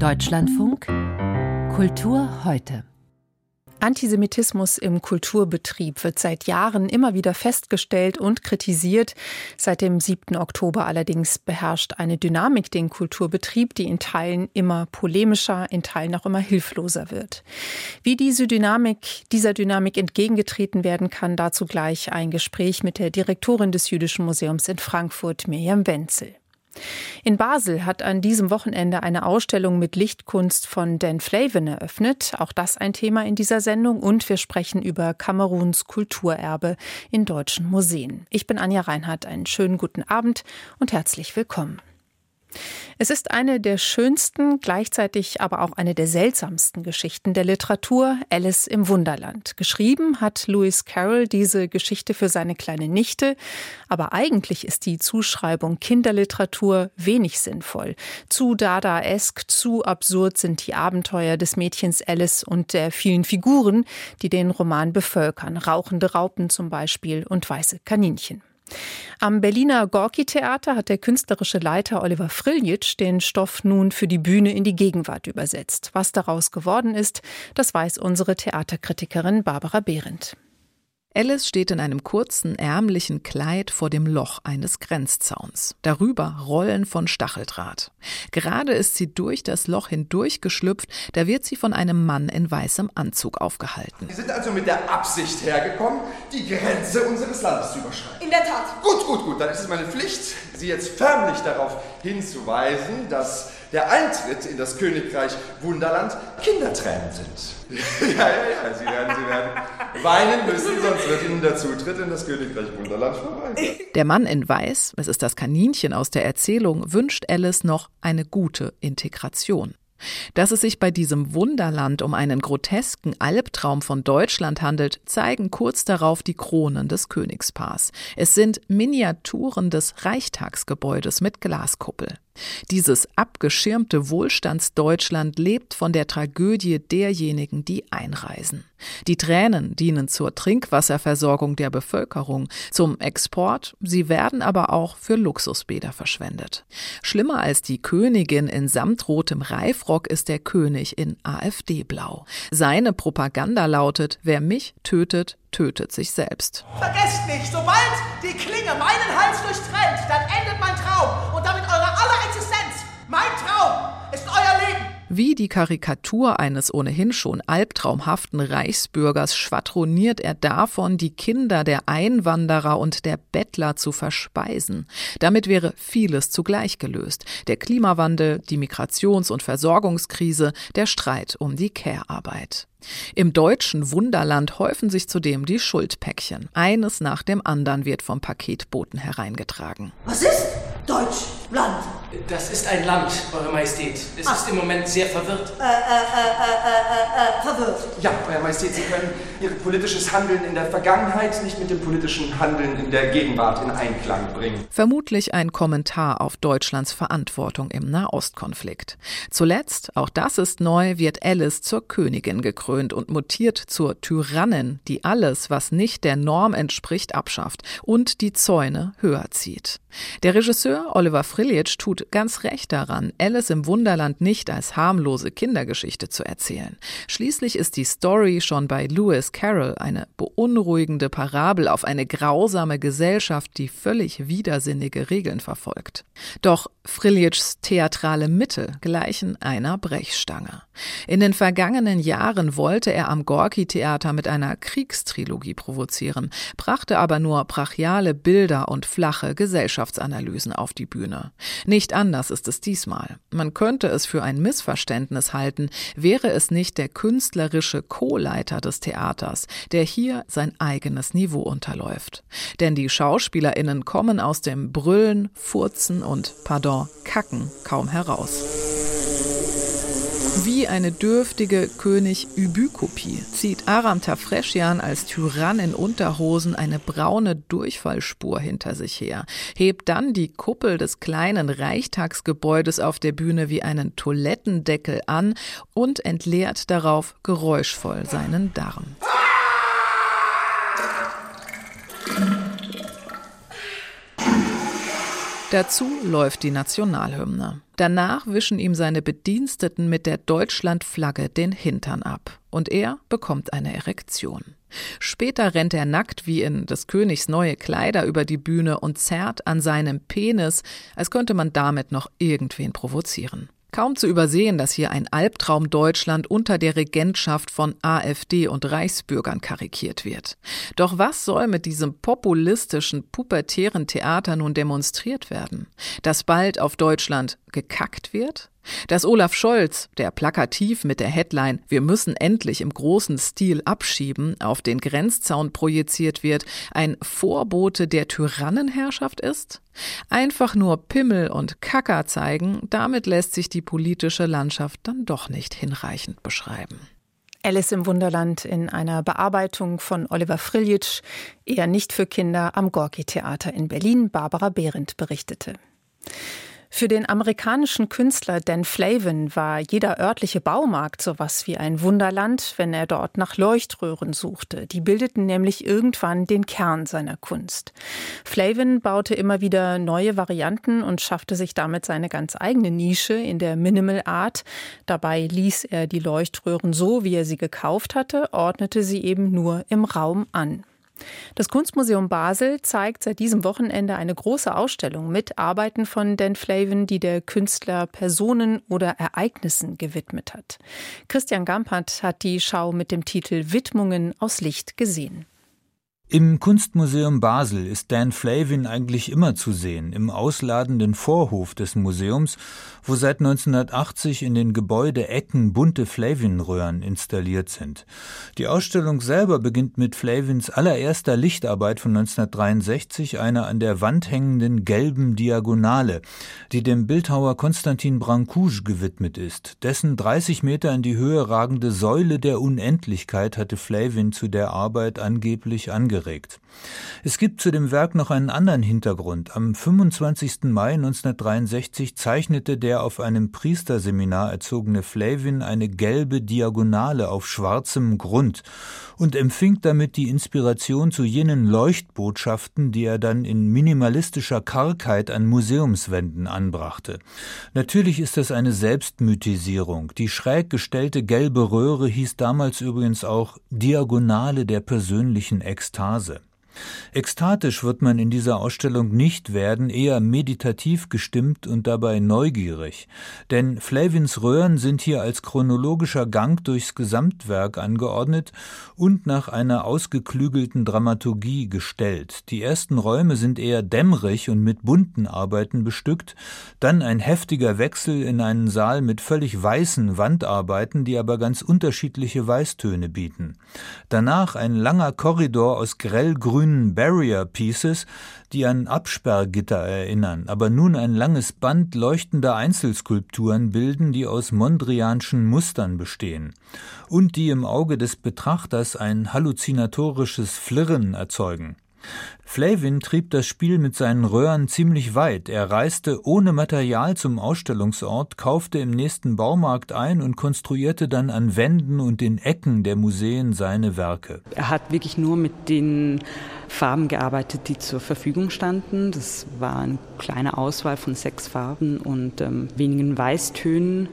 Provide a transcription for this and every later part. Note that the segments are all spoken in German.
Deutschlandfunk Kultur heute. Antisemitismus im Kulturbetrieb wird seit Jahren immer wieder festgestellt und kritisiert. Seit dem 7. Oktober allerdings beherrscht eine Dynamik den Kulturbetrieb, die in Teilen immer polemischer, in Teilen auch immer hilfloser wird. Wie diese Dynamik, dieser Dynamik entgegengetreten werden kann, dazu gleich ein Gespräch mit der Direktorin des Jüdischen Museums in Frankfurt, Miriam Wenzel. In Basel hat an diesem Wochenende eine Ausstellung mit Lichtkunst von Dan Flavin eröffnet. Auch das ein Thema in dieser Sendung. Und wir sprechen über Kameruns Kulturerbe in deutschen Museen. Ich bin Anja Reinhardt. Einen schönen guten Abend und herzlich willkommen. Es ist eine der schönsten, gleichzeitig aber auch eine der seltsamsten Geschichten der Literatur, Alice im Wunderland. Geschrieben hat Lewis Carroll diese Geschichte für seine kleine Nichte, aber eigentlich ist die Zuschreibung Kinderliteratur wenig sinnvoll. Zu dadaesk, zu absurd sind die Abenteuer des Mädchens Alice und der vielen Figuren, die den Roman bevölkern, rauchende Raupen zum Beispiel und weiße Kaninchen. Am Berliner Gorki-Theater hat der künstlerische Leiter Oliver Friljitsch den Stoff nun für die Bühne in die Gegenwart übersetzt. Was daraus geworden ist, das weiß unsere Theaterkritikerin Barbara Behrendt. Alice steht in einem kurzen, ärmlichen Kleid vor dem Loch eines Grenzzauns. Darüber Rollen von Stacheldraht. Gerade ist sie durch das Loch hindurch geschlüpft, da wird sie von einem Mann in weißem Anzug aufgehalten. Sie sind also mit der Absicht hergekommen, die Grenze unseres Landes zu überschreiten. In der Tat. Gut, gut, gut. Dann ist es meine Pflicht, Sie jetzt förmlich darauf hinzuweisen, dass der Eintritt in das Königreich Wunderland Kindertränen sind. ja, ja, ja, Sie werden, Sie werden weinen müssen, sonst wird Ihnen der Zutritt in das Königreich Wunderland verweigert. Der Mann in Weiß, es ist das Kaninchen aus der Erzählung, wünscht Alice noch eine gute Integration. Dass es sich bei diesem Wunderland um einen grotesken Albtraum von Deutschland handelt, zeigen kurz darauf die Kronen des Königspaars. Es sind Miniaturen des Reichstagsgebäudes mit Glaskuppel. Dieses abgeschirmte Wohlstandsdeutschland lebt von der Tragödie derjenigen, die einreisen. Die Tränen dienen zur Trinkwasserversorgung der Bevölkerung, zum Export, sie werden aber auch für Luxusbäder verschwendet. Schlimmer als die Königin in samtrotem Reifrock ist der König in AfD-Blau. Seine Propaganda lautet, wer mich tötet, tötet sich selbst. Vergesst nicht, sobald die Klinge meinen Hals durchtrennt, dann endet mein Traum und damit eure aller Existenz. Mein Traum ist euer Leben. Wie die Karikatur eines ohnehin schon albtraumhaften Reichsbürgers schwadroniert er davon, die Kinder der Einwanderer und der Bettler zu verspeisen. Damit wäre vieles zugleich gelöst. Der Klimawandel, die Migrations- und Versorgungskrise, der Streit um die Care-Arbeit. Im deutschen Wunderland häufen sich zudem die Schuldpäckchen. Eines nach dem anderen wird vom Paketboten hereingetragen. Was ist Deutschland? Das ist ein Land, Eure Majestät. Es Ah. ist im Moment sehr verwirrt. Äh, äh, äh, äh, äh, äh, verwirrt. Ja, Euer Majestät, Sie können Ihr politisches Handeln in der Vergangenheit nicht mit dem politischen Handeln in der Gegenwart in Einklang bringen. Vermutlich ein Kommentar auf Deutschlands Verantwortung im Nahostkonflikt. Zuletzt, auch das ist neu, wird Alice zur Königin gekrönt und mutiert zur Tyrannin, die alles, was nicht der Norm entspricht, abschafft und die Zäune höher zieht. Der Regisseur Oliver Friljitsch tut ganz recht daran, Alice im Wunderland nicht als harmlose Kindergeschichte zu erzählen. Schließlich ist die Story schon bei Lewis Carroll eine beunruhigende Parabel auf eine grausame Gesellschaft, die völlig widersinnige Regeln verfolgt. Doch Friljitschs theatrale Mittel gleichen einer Brechstange. In den vergangenen Jahren wollte er am Gorki-Theater mit einer Kriegstrilogie provozieren, brachte aber nur brachiale Bilder und flache Gesellschaftsanalysen auf die Bühne. Nicht anders ist es diesmal. Man könnte es für ein Missverständnis halten, wäre es nicht der künstlerische Co-Leiter des Theaters, der hier sein eigenes Niveau unterläuft. Denn die SchauspielerInnen kommen aus dem Brüllen, Furzen und, pardon, Kacken kaum heraus. Wie eine dürftige König Übü-Kopie zieht Aram Tafreschian als Tyrann in Unterhosen eine braune Durchfallspur hinter sich her, hebt dann die Kuppel des kleinen Reichstagsgebäudes auf der Bühne wie einen Toilettendeckel an und entleert darauf geräuschvoll seinen Darm. Dazu läuft die Nationalhymne. Danach wischen ihm seine Bediensteten mit der Deutschlandflagge den Hintern ab und er bekommt eine Erektion. Später rennt er nackt wie in des Königs neue Kleider über die Bühne und zerrt an seinem Penis, als könnte man damit noch irgendwen provozieren. Kaum zu übersehen, dass hier ein Albtraum Deutschland unter der Regentschaft von AfD und Reichsbürgern karikiert wird. Doch was soll mit diesem populistischen, pubertären Theater nun demonstriert werden? Dass bald auf Deutschland gekackt wird? Dass Olaf Scholz, der plakativ mit der Headline Wir müssen endlich im großen Stil abschieben auf den Grenzzaun projiziert wird, ein Vorbote der Tyrannenherrschaft ist? Einfach nur Pimmel und Kacker zeigen, damit lässt sich die politische Landschaft dann doch nicht hinreichend beschreiben. Alice im Wunderland in einer Bearbeitung von Oliver Friljic, eher nicht für Kinder am Gorki Theater in Berlin, Barbara Behrendt berichtete. Für den amerikanischen Künstler Dan Flavin war jeder örtliche Baumarkt sowas wie ein Wunderland, wenn er dort nach Leuchtröhren suchte. Die bildeten nämlich irgendwann den Kern seiner Kunst. Flavin baute immer wieder neue Varianten und schaffte sich damit seine ganz eigene Nische in der Minimal Art. Dabei ließ er die Leuchtröhren so, wie er sie gekauft hatte, ordnete sie eben nur im Raum an. Das Kunstmuseum Basel zeigt seit diesem Wochenende eine große Ausstellung mit Arbeiten von Dan Flavin, die der Künstler Personen oder Ereignissen gewidmet hat. Christian Gampert hat die Schau mit dem Titel Widmungen aus Licht gesehen. Im Kunstmuseum Basel ist Dan Flavin eigentlich immer zu sehen, im ausladenden Vorhof des Museums, wo seit 1980 in den Gebäudeecken bunte Flavin-Röhren installiert sind. Die Ausstellung selber beginnt mit Flavins allererster Lichtarbeit von 1963, einer an der Wand hängenden gelben Diagonale, die dem Bildhauer Konstantin Brancouge gewidmet ist. Dessen 30 Meter in die Höhe ragende Säule der Unendlichkeit hatte Flavin zu der Arbeit angeblich angeregt angeregt. Es gibt zu dem Werk noch einen anderen Hintergrund. Am 25. Mai 1963 zeichnete der auf einem Priesterseminar erzogene Flavin eine gelbe Diagonale auf schwarzem Grund und empfing damit die Inspiration zu jenen Leuchtbotschaften, die er dann in minimalistischer Kargheit an Museumswänden anbrachte. Natürlich ist das eine Selbstmythisierung. Die schräg gestellte gelbe Röhre hieß damals übrigens auch Diagonale der persönlichen Ekstase. bazı Ekstatisch wird man in dieser Ausstellung nicht werden, eher meditativ gestimmt und dabei neugierig. Denn Flavins Röhren sind hier als chronologischer Gang durchs Gesamtwerk angeordnet und nach einer ausgeklügelten Dramaturgie gestellt. Die ersten Räume sind eher dämmerig und mit bunten Arbeiten bestückt, dann ein heftiger Wechsel in einen Saal mit völlig weißen Wandarbeiten, die aber ganz unterschiedliche Weißtöne bieten. Danach ein langer Korridor aus grellgrün grünen Barrier Pieces, die an Absperrgitter erinnern, aber nun ein langes Band leuchtender Einzelskulpturen bilden, die aus mondrianschen Mustern bestehen und die im Auge des Betrachters ein halluzinatorisches Flirren erzeugen. Flavin trieb das Spiel mit seinen Röhren ziemlich weit. Er reiste ohne Material zum Ausstellungsort, kaufte im nächsten Baumarkt ein und konstruierte dann an Wänden und den Ecken der Museen seine Werke. Er hat wirklich nur mit den Farben gearbeitet, die zur Verfügung standen. Das war eine kleine Auswahl von sechs Farben und ähm, wenigen Weißtönen.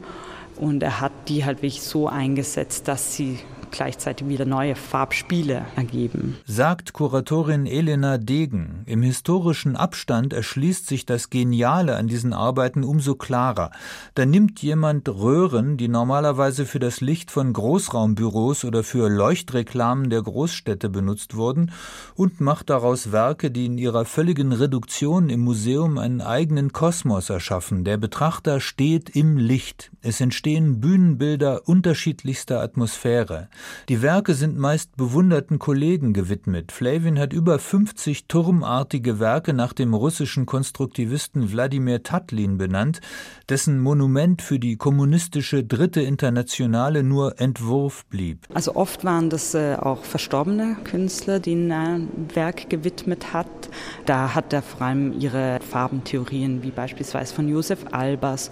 Und er hat die halt wirklich so eingesetzt, dass sie gleichzeitig wieder neue Farbspiele ergeben. Sagt Kuratorin Elena Degen. Im historischen Abstand erschließt sich das Geniale an diesen Arbeiten umso klarer. Da nimmt jemand Röhren, die normalerweise für das Licht von Großraumbüros oder für Leuchtreklamen der Großstädte benutzt wurden, und macht daraus Werke, die in ihrer völligen Reduktion im Museum einen eigenen Kosmos erschaffen. Der Betrachter steht im Licht. Es entstehen Bühnenbilder unterschiedlichster Atmosphäre. Die Werke sind meist bewunderten Kollegen gewidmet. Flavin hat über 50 turmartige Werke nach dem russischen Konstruktivisten Wladimir Tatlin benannt, dessen Monument für die kommunistische Dritte Internationale nur Entwurf blieb. Also oft waren das äh, auch verstorbene Künstler, die ein Werk gewidmet hat. Da hat er vor allem ihre Farbentheorien, wie beispielsweise von Josef Albers,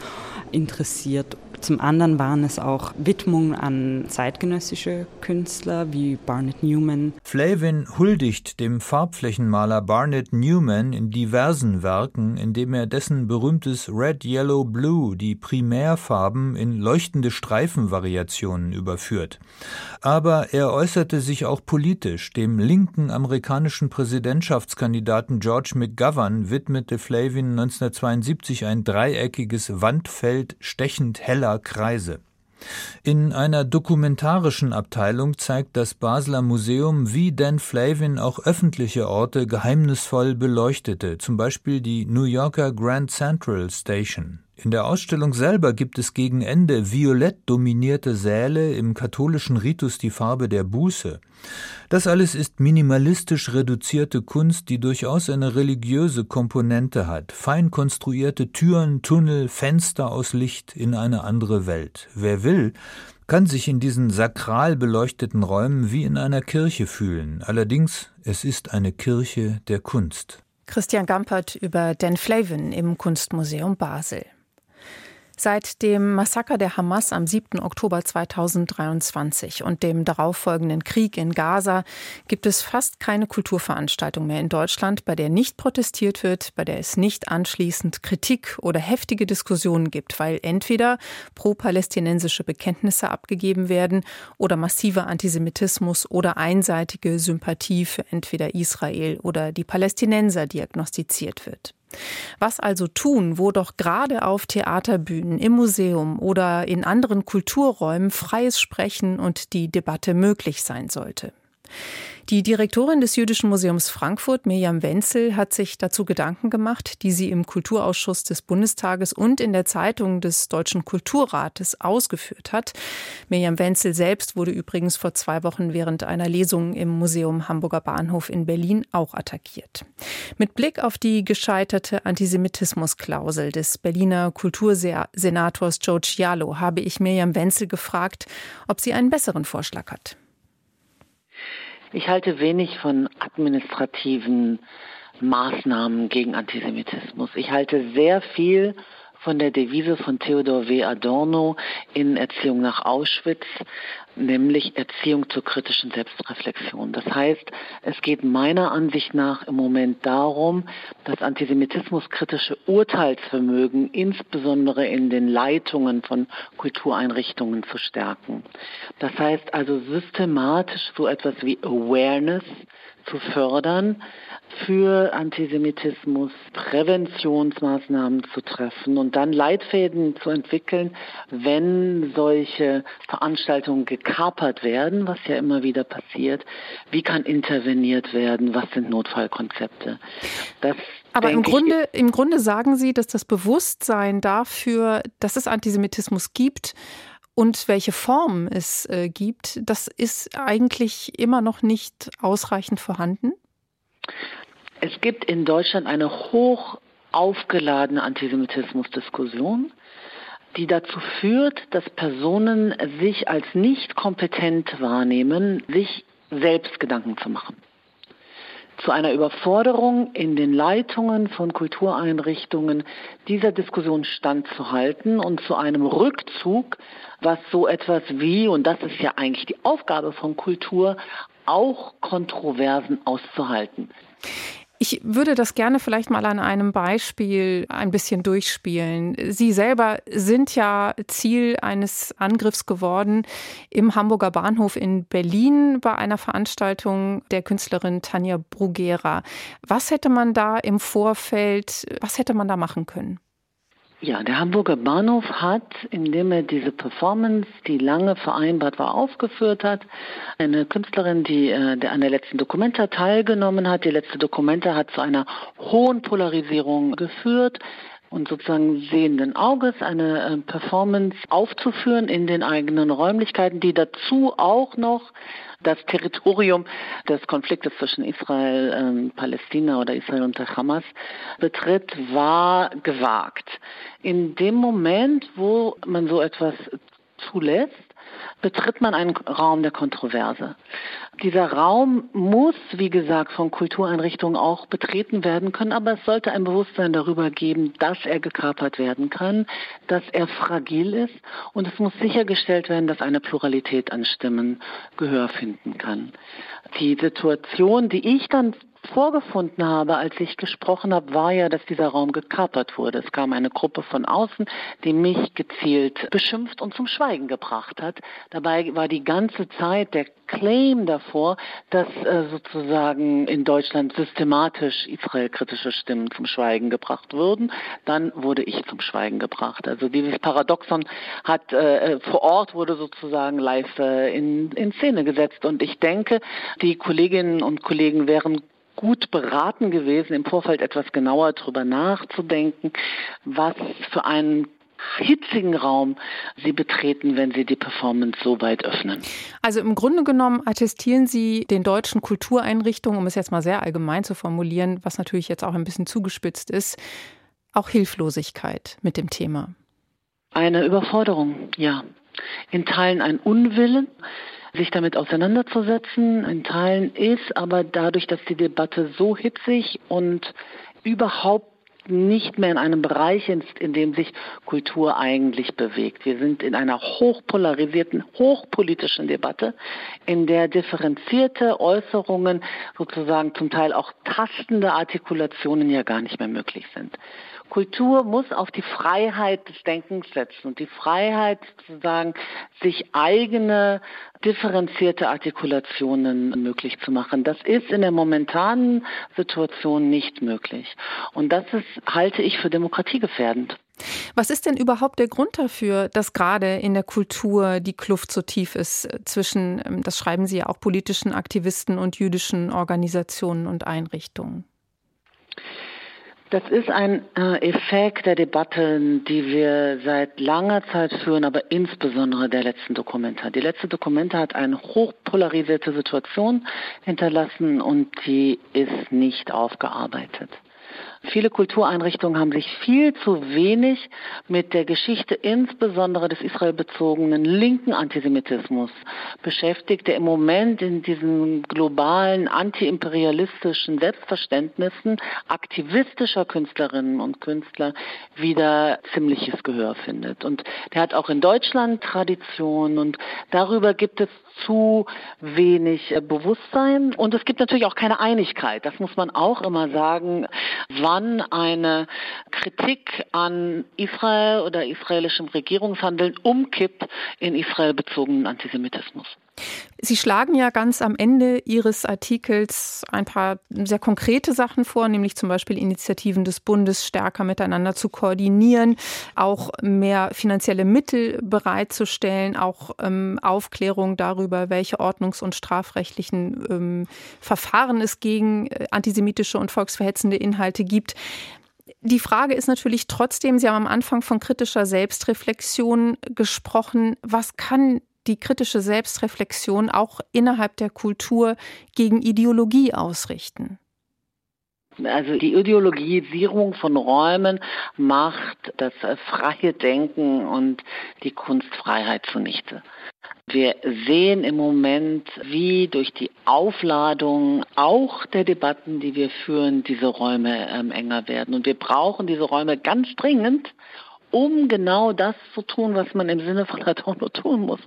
interessiert Zum anderen waren es auch Widmungen an zeitgenössische Künstler wie Barnett Newman. Flavin huldigt dem Farbflächenmaler Barnett Newman in diversen Werken, indem er dessen berühmtes Red, Yellow, Blue, die Primärfarben, in leuchtende Streifenvariationen überführt. Aber er äußerte sich auch politisch. Dem linken amerikanischen Präsidentschaftskandidaten George McGovern widmete Flavin 1972 ein dreieckiges Wandfeld stechend heller Kreise. In einer dokumentarischen Abteilung zeigt das Basler Museum, wie Dan Flavin auch öffentliche Orte geheimnisvoll beleuchtete, zum Beispiel die New Yorker Grand Central Station. In der Ausstellung selber gibt es gegen Ende violett dominierte Säle, im katholischen Ritus die Farbe der Buße. Das alles ist minimalistisch reduzierte Kunst, die durchaus eine religiöse Komponente hat. Fein konstruierte Türen, Tunnel, Fenster aus Licht in eine andere Welt. Wer will, kann sich in diesen sakral beleuchteten Räumen wie in einer Kirche fühlen. Allerdings, es ist eine Kirche der Kunst. Christian Gampert über Dan Flavin im Kunstmuseum Basel. Seit dem Massaker der Hamas am 7. Oktober 2023 und dem darauffolgenden Krieg in Gaza gibt es fast keine Kulturveranstaltung mehr in Deutschland, bei der nicht protestiert wird, bei der es nicht anschließend Kritik oder heftige Diskussionen gibt, weil entweder pro-palästinensische Bekenntnisse abgegeben werden oder massiver Antisemitismus oder einseitige Sympathie für entweder Israel oder die Palästinenser diagnostiziert wird. Was also tun, wo doch gerade auf Theaterbühnen, im Museum oder in anderen Kulturräumen freies Sprechen und die Debatte möglich sein sollte? Die Direktorin des Jüdischen Museums Frankfurt, Mirjam Wenzel, hat sich dazu Gedanken gemacht, die sie im Kulturausschuss des Bundestages und in der Zeitung des Deutschen Kulturrates ausgeführt hat. Mirjam Wenzel selbst wurde übrigens vor zwei Wochen während einer Lesung im Museum Hamburger Bahnhof in Berlin auch attackiert. Mit Blick auf die gescheiterte Antisemitismusklausel des Berliner Kultursenators Joe Cialo habe ich Mirjam Wenzel gefragt, ob sie einen besseren Vorschlag hat. Ich halte wenig von administrativen Maßnahmen gegen Antisemitismus. Ich halte sehr viel von der Devise von Theodor W. Adorno in Erziehung nach Auschwitz, nämlich Erziehung zur kritischen Selbstreflexion. Das heißt, es geht meiner Ansicht nach im Moment darum, das antisemitismuskritische Urteilsvermögen insbesondere in den Leitungen von Kultureinrichtungen zu stärken. Das heißt also systematisch so etwas wie Awareness zu fördern, für Antisemitismus Präventionsmaßnahmen zu treffen und dann Leitfäden zu entwickeln, wenn solche Veranstaltungen gekapert werden, was ja immer wieder passiert. Wie kann interveniert werden? Was sind Notfallkonzepte? Das aber im Grunde, im Grunde sagen Sie, dass das Bewusstsein dafür, dass es Antisemitismus gibt, und welche Formen es äh, gibt, das ist eigentlich immer noch nicht ausreichend vorhanden? Es gibt in Deutschland eine hoch aufgeladene Antisemitismusdiskussion, die dazu führt, dass Personen sich als nicht kompetent wahrnehmen, sich selbst Gedanken zu machen zu einer Überforderung in den Leitungen von Kultureinrichtungen dieser Diskussion standzuhalten und zu einem Rückzug, was so etwas wie, und das ist ja eigentlich die Aufgabe von Kultur, auch Kontroversen auszuhalten. Ich würde das gerne vielleicht mal an einem Beispiel ein bisschen durchspielen. Sie selber sind ja Ziel eines Angriffs geworden im Hamburger Bahnhof in Berlin bei einer Veranstaltung der Künstlerin Tanja Bruguera. Was hätte man da im Vorfeld, was hätte man da machen können? Ja, der Hamburger Bahnhof hat, indem er diese Performance, die lange vereinbart war, aufgeführt hat, eine Künstlerin, die äh, der an der letzten Dokumenta teilgenommen hat. Die letzte Dokumenta hat zu einer hohen Polarisierung geführt und sozusagen sehenden Auges eine äh, Performance aufzuführen in den eigenen Räumlichkeiten, die dazu auch noch das Territorium des Konfliktes zwischen Israel, ähm, Palästina oder Israel und der Hamas betritt, war gewagt. In dem Moment, wo man so etwas zulässt, betritt man einen Raum der Kontroverse. Dieser Raum muss, wie gesagt, von Kultureinrichtungen auch betreten werden können, aber es sollte ein Bewusstsein darüber geben, dass er gekapert werden kann, dass er fragil ist und es muss sichergestellt werden, dass eine Pluralität an Stimmen Gehör finden kann. Die Situation, die ich dann vorgefunden habe, als ich gesprochen habe, war ja, dass dieser Raum gekapert wurde. Es kam eine Gruppe von außen, die mich gezielt beschimpft und zum Schweigen gebracht hat. Dabei war die ganze Zeit der Claim davor, dass äh, sozusagen in Deutschland systematisch israelkritische Stimmen zum Schweigen gebracht würden. Dann wurde ich zum Schweigen gebracht. Also dieses Paradoxon hat äh, äh vor Ort wurde sozusagen live äh, in, in Szene gesetzt. Und ich denke, die Kolleginnen und Kollegen wären gut beraten gewesen, im Vorfeld etwas genauer darüber nachzudenken, was für einen hitzigen Raum Sie betreten, wenn Sie die Performance so weit öffnen. Also im Grunde genommen attestieren Sie den deutschen Kultureinrichtungen, um es jetzt mal sehr allgemein zu formulieren, was natürlich jetzt auch ein bisschen zugespitzt ist, auch Hilflosigkeit mit dem Thema. Eine Überforderung, ja. In Teilen ein Unwillen sich damit auseinanderzusetzen. In Teilen ist aber dadurch, dass die Debatte so hitzig und überhaupt nicht mehr in einem Bereich ist, in dem sich Kultur eigentlich bewegt. Wir sind in einer hochpolarisierten, hochpolitischen Debatte, in der differenzierte Äußerungen, sozusagen zum Teil auch tastende Artikulationen ja gar nicht mehr möglich sind. Kultur muss auf die Freiheit des Denkens setzen und die Freiheit sozusagen, sich eigene differenzierte Artikulationen möglich zu machen. Das ist in der momentanen Situation nicht möglich. Und das ist, halte ich für demokratiegefährdend. Was ist denn überhaupt der Grund dafür, dass gerade in der Kultur die Kluft so tief ist zwischen, ähm, das schreiben Sie ja auch, politischen Aktivisten und jüdischen Organisationen und Einrichtungen? Das ist ein äh, Effekt der Debatten, die wir seit langer Zeit führen, aber insbesondere der letzten Dokumente. Die letzte Dokumente hat eine hochpolarisierte Situation hinterlassen und die ist nicht aufgearbeitet. Viele Kultureinrichtungen haben sich viel zu wenig mit der Geschichte insbesondere des israelbezogenen linken Antisemitismus beschäftigt, der im Moment in diesen globalen antiimperialistischen Selbstverständnissen aktivistischer Künstlerinnen und Künstler wieder ziemliches Gehör findet. Und der hat auch in Deutschland Tradition und darüber gibt es zu wenig äh, Bewusstsein und es gibt natürlich auch keine Einigkeit. Das muss man auch immer sagen, wann eine Kritik an Israel oder israelischem Regierungshandeln umkippt in Israel bezogenen Antisemitismus. Sie schlagen ja ganz am Ende Ihres Artikels ein paar sehr konkrete Sachen vor, nämlich zum Beispiel Initiativen des Bundes stärker miteinander zu koordinieren, auch mehr finanzielle Mittel bereitzustellen, auch ähm, Aufklärung darüber, welche ordnungs- und strafrechtlichen ähm, Verfahren es gegen äh, antisemitische und volksverhetzende Inhalte gibt. Die Frage ist natürlich trotzdem, Sie haben am Anfang von kritischer Selbstreflexion gesprochen. Was kann die kritische Selbstreflexion auch innerhalb der Kultur gegen Ideologie ausrichten? Also die Ideologisierung von Räumen macht das freie Denken und die Kunstfreiheit zunichte. Wir sehen im Moment, wie durch die Aufladung auch der Debatten, die wir führen, diese Räume ähm, enger werden. Und wir brauchen diese Räume ganz dringend, um genau das zu tun, was man im Sinne von Adorno tun muss,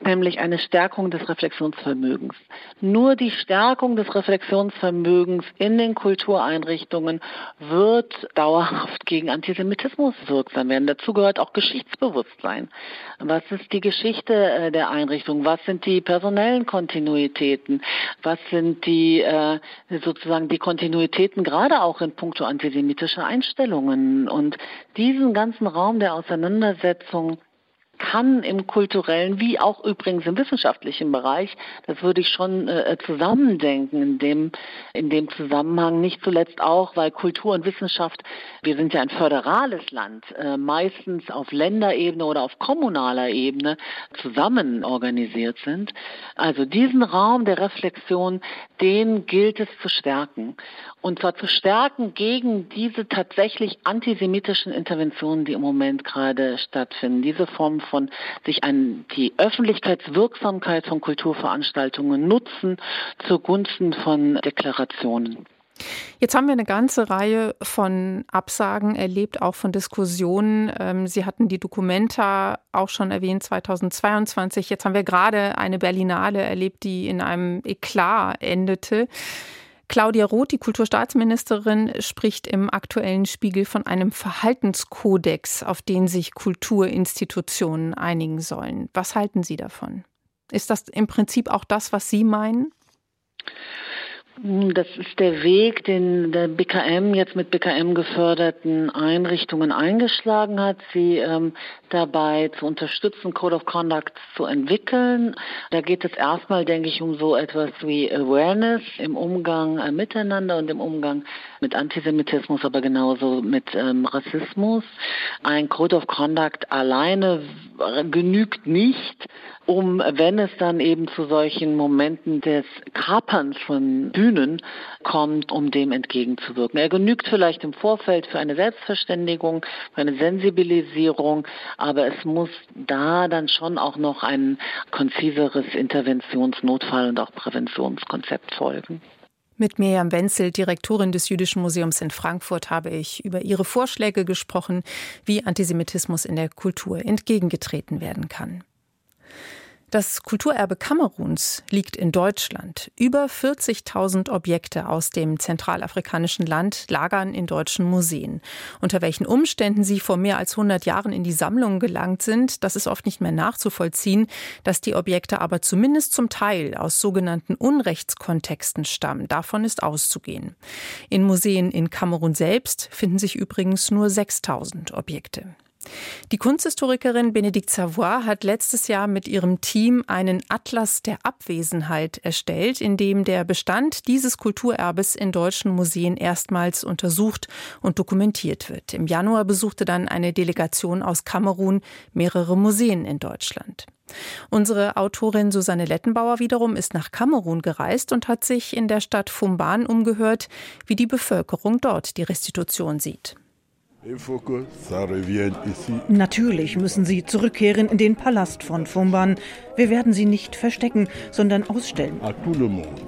nämlich eine Stärkung des Reflexionsvermögens. Nur die Stärkung des Reflexionsvermögens in den Kultureinrichtungen wird dauerhaft gegen Antisemitismus wirksam werden. Dazu gehört auch Geschichtsbewusstsein. Was ist die Geschichte äh, der Einrichtung? Was sind die personellen Kontinuitäten? Was sind die äh, sozusagen die Kontinuitäten gerade auch in puncto antisemitischer Einstellungen? Und diesen ganzen Raum Form der Auseinandersetzung kann im kulturellen wie auch übrigens im wissenschaftlichen Bereich, das würde ich schon äh, zusammendenken in dem, in dem Zusammenhang, nicht zuletzt auch, weil Kultur und Wissenschaft, wir sind ja ein föderales Land, äh, meistens auf Länderebene oder auf kommunaler Ebene zusammen organisiert sind. Also diesen Raum der Reflexion, den gilt es zu stärken. Und zwar zu stärken gegen diese tatsächlich antisemitischen Interventionen, die im Moment gerade stattfinden, diese Form von davon, sich an die Öffentlichkeitswirksamkeit von Kulturveranstaltungen nutzen zugunsten von Deklarationen. Jetzt haben wir eine ganze Reihe von Absagen erlebt, auch von Diskussionen. Ähm, Sie hatten die Dokumenta auch schon erwähnt, 2022. Jetzt haben wir gerade eine Berlinale erlebt, die in einem Eklat endete. Claudia Roth, die Kulturstaatsministerin, spricht im aktuellen Spiegel von einem Verhaltenskodex, auf den sich Kulturinstitutionen einigen sollen. Was halten Sie davon? Ist das im Prinzip auch das, was Sie meinen? Das ist der Weg, den der BKM jetzt mit BKM geförderten Einrichtungen eingeschlagen hat, sie ähm, dabei zu unterstützen, Code of Conduct zu entwickeln. Da geht es erstmal, denke ich, um so etwas wie Awareness im Umgang äh, miteinander und im Umgang mit Antisemitismus, aber genauso mit ähm, Rassismus. Ein Code of Conduct alleine genügt nicht, um, wenn es dann eben zu solchen Momenten des Kaperns von Bühnen kommt, um dem entgegenzuwirken. Er genügt vielleicht im Vorfeld für eine Selbstverständigung, für eine Sensibilisierung, aber es muss da dann schon auch noch ein konziseres Interventions-, Notfall- und auch Präventionskonzept folgen. Mit Miriam Wenzel, Direktorin des Jüdischen Museums in Frankfurt, habe ich über ihre Vorschläge gesprochen, wie Antisemitismus in der Kultur entgegengetreten werden kann. Das Kulturerbe Kameruns liegt in Deutschland. Über 40.000 Objekte aus dem zentralafrikanischen Land lagern in deutschen Museen. Unter welchen Umständen sie vor mehr als 100 Jahren in die Sammlungen gelangt sind, das ist oft nicht mehr nachzuvollziehen. Dass die Objekte aber zumindest zum Teil aus sogenannten Unrechtskontexten stammen, davon ist auszugehen. In Museen in Kamerun selbst finden sich übrigens nur 6.000 Objekte. Die Kunsthistorikerin Benedikt Savoy hat letztes Jahr mit ihrem Team einen Atlas der Abwesenheit erstellt, in dem der Bestand dieses Kulturerbes in deutschen Museen erstmals untersucht und dokumentiert wird. Im Januar besuchte dann eine Delegation aus Kamerun mehrere Museen in Deutschland. Unsere Autorin Susanne Lettenbauer wiederum ist nach Kamerun gereist und hat sich in der Stadt Fumban umgehört, wie die Bevölkerung dort die Restitution sieht. Natürlich müssen sie zurückkehren in den Palast von Fumban. Wir werden sie nicht verstecken, sondern ausstellen.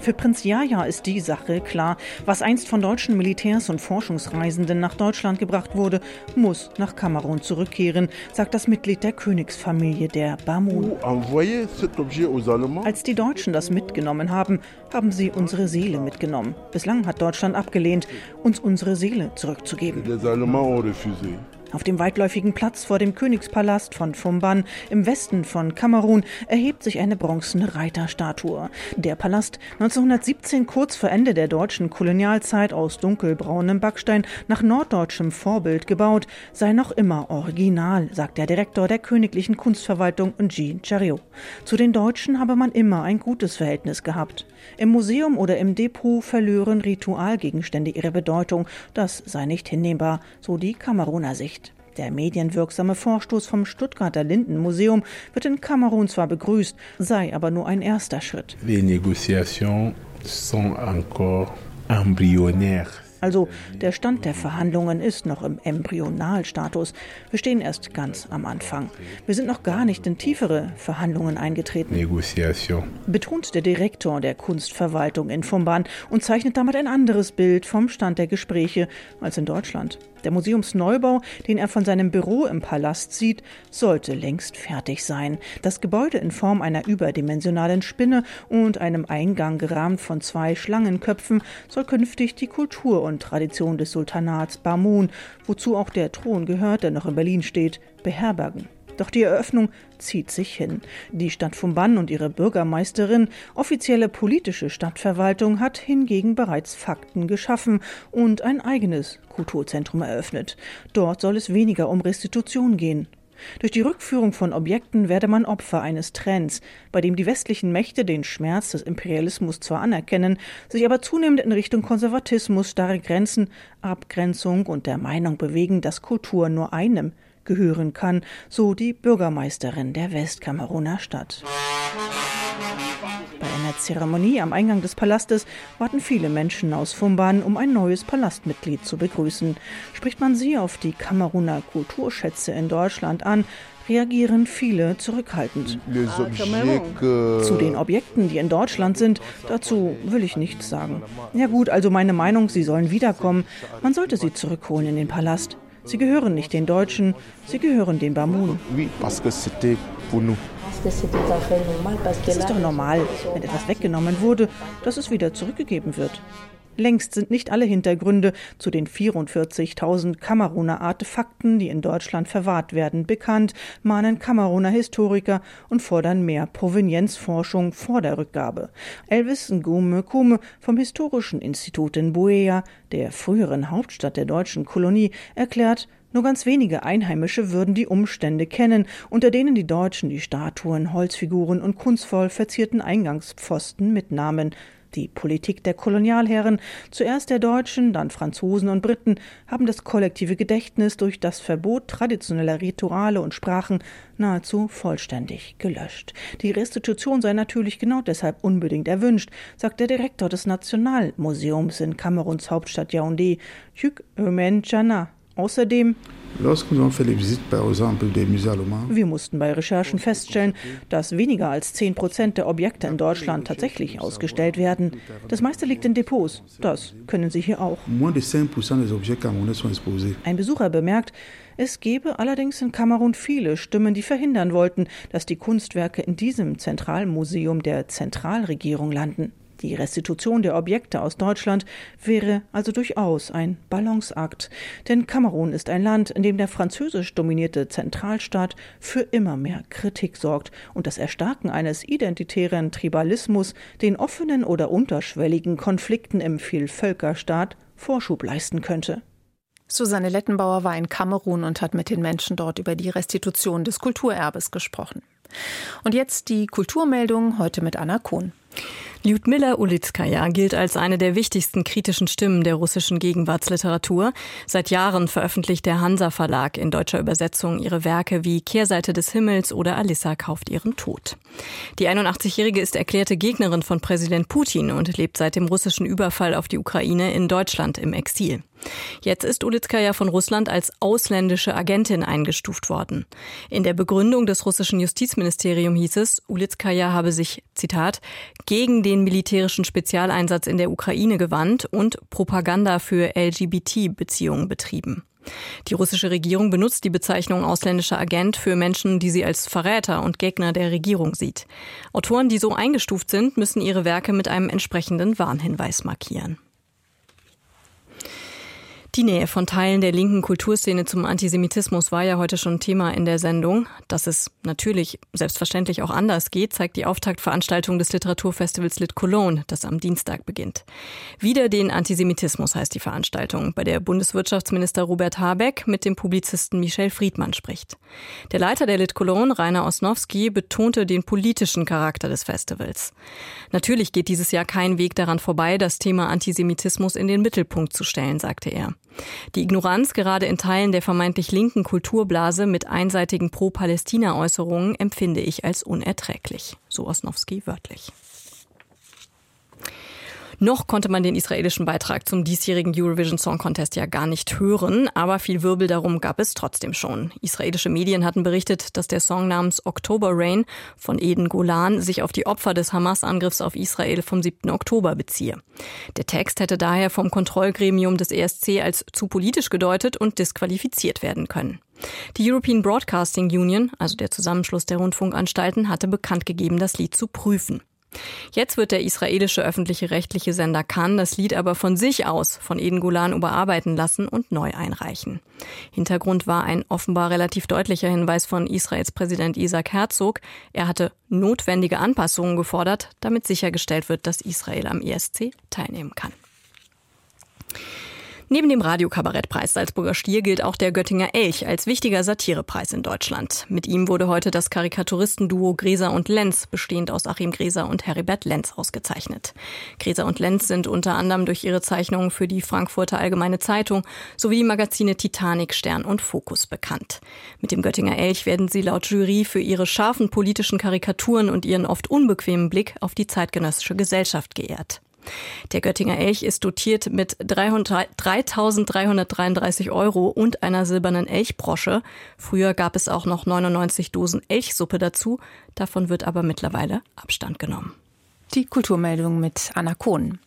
Für Prinz Jaja ist die Sache klar. Was einst von deutschen Militärs und Forschungsreisenden nach Deutschland gebracht wurde, muss nach Kamerun zurückkehren, sagt das Mitglied der Königsfamilie der Bamun. Als die Deutschen das mitgenommen haben, haben sie unsere Seele mitgenommen. Bislang hat Deutschland abgelehnt, uns unsere Seele zurückzugeben. Auf dem weitläufigen Platz vor dem Königspalast von Fumban im Westen von Kamerun erhebt sich eine bronzene Reiterstatue. Der Palast, 1917 kurz vor Ende der deutschen Kolonialzeit aus dunkelbraunem Backstein nach norddeutschem Vorbild gebaut, sei noch immer original, sagt der Direktor der königlichen Kunstverwaltung Jean Chariot. Zu den Deutschen habe man immer ein gutes Verhältnis gehabt. Im Museum oder im Depot verlören Ritualgegenstände ihre Bedeutung. Das sei nicht hinnehmbar, so die Kameruner Sicht. Der medienwirksame Vorstoß vom Stuttgarter Lindenmuseum wird in Kamerun zwar begrüßt, sei aber nur ein erster Schritt. Les négociations sont encore embryonnaires. Also der Stand der Verhandlungen ist noch im Embryonalstatus. Wir stehen erst ganz am Anfang. Wir sind noch gar nicht in tiefere Verhandlungen eingetreten. Negotiation. Betont der Direktor der Kunstverwaltung in Fumban und zeichnet damit ein anderes Bild vom Stand der Gespräche als in Deutschland. Der Museumsneubau, den er von seinem Büro im Palast sieht, sollte längst fertig sein. Das Gebäude in Form einer überdimensionalen Spinne und einem Eingang gerahmt von zwei Schlangenköpfen soll künftig die Kultur und Tradition des Sultanats Bamun, wozu auch der Thron gehört, der noch in Berlin steht, beherbergen. Doch die Eröffnung zieht sich hin. Die Stadt Fumban und ihre Bürgermeisterin, offizielle politische Stadtverwaltung, hat hingegen bereits Fakten geschaffen und ein eigenes Kulturzentrum eröffnet. Dort soll es weniger um Restitution gehen. Durch die Rückführung von Objekten werde man Opfer eines Trends, bei dem die westlichen Mächte den Schmerz des Imperialismus zwar anerkennen, sich aber zunehmend in Richtung Konservatismus, starre Grenzen, Abgrenzung und der Meinung bewegen, dass Kultur nur einem, gehören kann, so die Bürgermeisterin der Westkameruner Stadt. Einer Zeremonie am Eingang des Palastes warten viele Menschen aus Fumban, um ein neues Palastmitglied zu begrüßen. Spricht man sie auf die Kameruner Kulturschätze in Deutschland an, reagieren viele zurückhaltend. Zu den Objekten, die in Deutschland sind, dazu will ich nichts sagen. Ja gut, also meine Meinung, sie sollen wiederkommen. Man sollte sie zurückholen in den Palast. Sie gehören nicht den Deutschen, sie gehören den Bamun. Es ist doch normal, wenn etwas weggenommen wurde, dass es wieder zurückgegeben wird. Längst sind nicht alle Hintergründe zu den 44.000 Kameruner Artefakten, die in Deutschland verwahrt werden, bekannt, mahnen Kameruner Historiker und fordern mehr Provenienzforschung vor der Rückgabe. Elvis Ngume Kume vom Historischen Institut in Buea, der früheren Hauptstadt der deutschen Kolonie, erklärt, nur ganz wenige Einheimische würden die Umstände kennen, unter denen die Deutschen die Statuen, Holzfiguren und kunstvoll verzierten Eingangspfosten mitnahmen. Die Politik der Kolonialherren, zuerst der Deutschen, dann Franzosen und Briten, haben das kollektive Gedächtnis durch das Verbot traditioneller Rituale und Sprachen nahezu vollständig gelöscht. Die Restitution sei natürlich genau deshalb unbedingt erwünscht, sagt der Direktor des Nationalmuseums in Kameruns Hauptstadt Yaoundé, Hugh Eumen Chana. Außerdem wir mussten bei Recherchen feststellen, dass weniger als 10 Prozent der Objekte in Deutschland tatsächlich ausgestellt werden. Das meiste liegt in Depots. Das können Sie hier auch. Ein Besucher bemerkt, es gebe allerdings in Kamerun viele Stimmen, die verhindern wollten, dass die Kunstwerke in diesem Zentralmuseum der Zentralregierung landen. Die Restitution der Objekte aus Deutschland wäre also durchaus ein Balanceakt. Denn Kamerun ist ein Land, in dem der französisch dominierte Zentralstaat für immer mehr Kritik sorgt und das Erstarken eines identitären Tribalismus den offenen oder unterschwelligen Konflikten im Vielvölkerstaat Vorschub leisten könnte. Susanne Lettenbauer war in Kamerun und hat mit den Menschen dort über die Restitution des Kulturerbes gesprochen. Und jetzt die Kulturmeldung heute mit Anna Kohn. Lyudmila Ulitskaya gilt als eine der wichtigsten kritischen Stimmen der russischen Gegenwartsliteratur. Seit Jahren veröffentlicht der Hansa Verlag in deutscher Übersetzung ihre Werke wie Kehrseite des Himmels oder Alissa kauft ihren Tod. Die 81-Jährige ist erklärte Gegnerin von Präsident Putin und lebt seit dem russischen Überfall auf die Ukraine in Deutschland im Exil. Jetzt ist Ulitskaya von Russland als ausländische Agentin eingestuft worden. In der Begründung des russischen Justizministeriums hieß es, Ulitskaya habe sich, Zitat, gegen den militärischen Spezialeinsatz in der Ukraine gewandt und Propaganda für LGBT-Beziehungen betrieben. Die russische Regierung benutzt die Bezeichnung ausländischer Agent für Menschen, die sie als Verräter und Gegner der Regierung sieht. Autoren, die so eingestuft sind, müssen ihre Werke mit einem entsprechenden Warnhinweis markieren. Die Nähe von Teilen der linken Kulturszene zum Antisemitismus war ja heute schon Thema in der Sendung. Dass es natürlich selbstverständlich auch anders geht, zeigt die Auftaktveranstaltung des Literaturfestivals Lit Cologne, das am Dienstag beginnt. Wieder den Antisemitismus heißt die Veranstaltung, bei der Bundeswirtschaftsminister Robert Habeck mit dem Publizisten Michel Friedmann spricht. Der Leiter der Lit Cologne, Rainer Osnowski, betonte den politischen Charakter des Festivals. Natürlich geht dieses Jahr kein Weg daran vorbei, das Thema Antisemitismus in den Mittelpunkt zu stellen, sagte er. Die Ignoranz gerade in Teilen der vermeintlich linken Kulturblase mit einseitigen Pro-Palästina-Äußerungen empfinde ich als unerträglich. So Osnowski wörtlich. Noch konnte man den israelischen Beitrag zum diesjährigen Eurovision Song Contest ja gar nicht hören, aber viel Wirbel darum gab es trotzdem schon. Israelische Medien hatten berichtet, dass der Song namens October Rain von Eden Golan sich auf die Opfer des Hamas-Angriffs auf Israel vom 7. Oktober beziehe. Der Text hätte daher vom Kontrollgremium des ESC als zu politisch gedeutet und disqualifiziert werden können. Die European Broadcasting Union, also der Zusammenschluss der Rundfunkanstalten, hatte bekannt gegeben, das Lied zu prüfen. Jetzt wird der israelische öffentliche rechtliche Sender Khan das Lied aber von sich aus von Eden Golan überarbeiten lassen und neu einreichen. Hintergrund war ein offenbar relativ deutlicher Hinweis von Israels Präsident Isaac Herzog. Er hatte notwendige Anpassungen gefordert, damit sichergestellt wird, dass Israel am ESC teilnehmen kann. Neben dem Radiokabarettpreis Salzburger Stier gilt auch der Göttinger Elch als wichtiger Satirepreis in Deutschland. Mit ihm wurde heute das Karikaturistenduo Gräser und Lenz, bestehend aus Achim Gräser und Heribert Lenz, ausgezeichnet. Gräser und Lenz sind unter anderem durch ihre Zeichnungen für die Frankfurter Allgemeine Zeitung sowie die Magazine Titanic, Stern und Fokus bekannt. Mit dem Göttinger Elch werden sie laut Jury für ihre scharfen politischen Karikaturen und ihren oft unbequemen Blick auf die zeitgenössische Gesellschaft geehrt. Der Göttinger Elch ist dotiert mit 3.333 Euro und einer silbernen Elchbrosche. Früher gab es auch noch 99 Dosen Elchsuppe dazu. Davon wird aber mittlerweile Abstand genommen. Die Kulturmeldung mit Anna Kohn.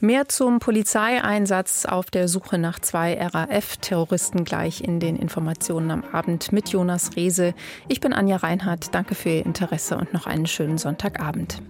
Mehr zum Polizeieinsatz auf der Suche nach zwei RAF-Terroristen gleich in den Informationen am Abend mit Jonas Rehse. Ich bin Anja Reinhardt. Danke für Ihr Interesse und noch einen schönen Sonntagabend.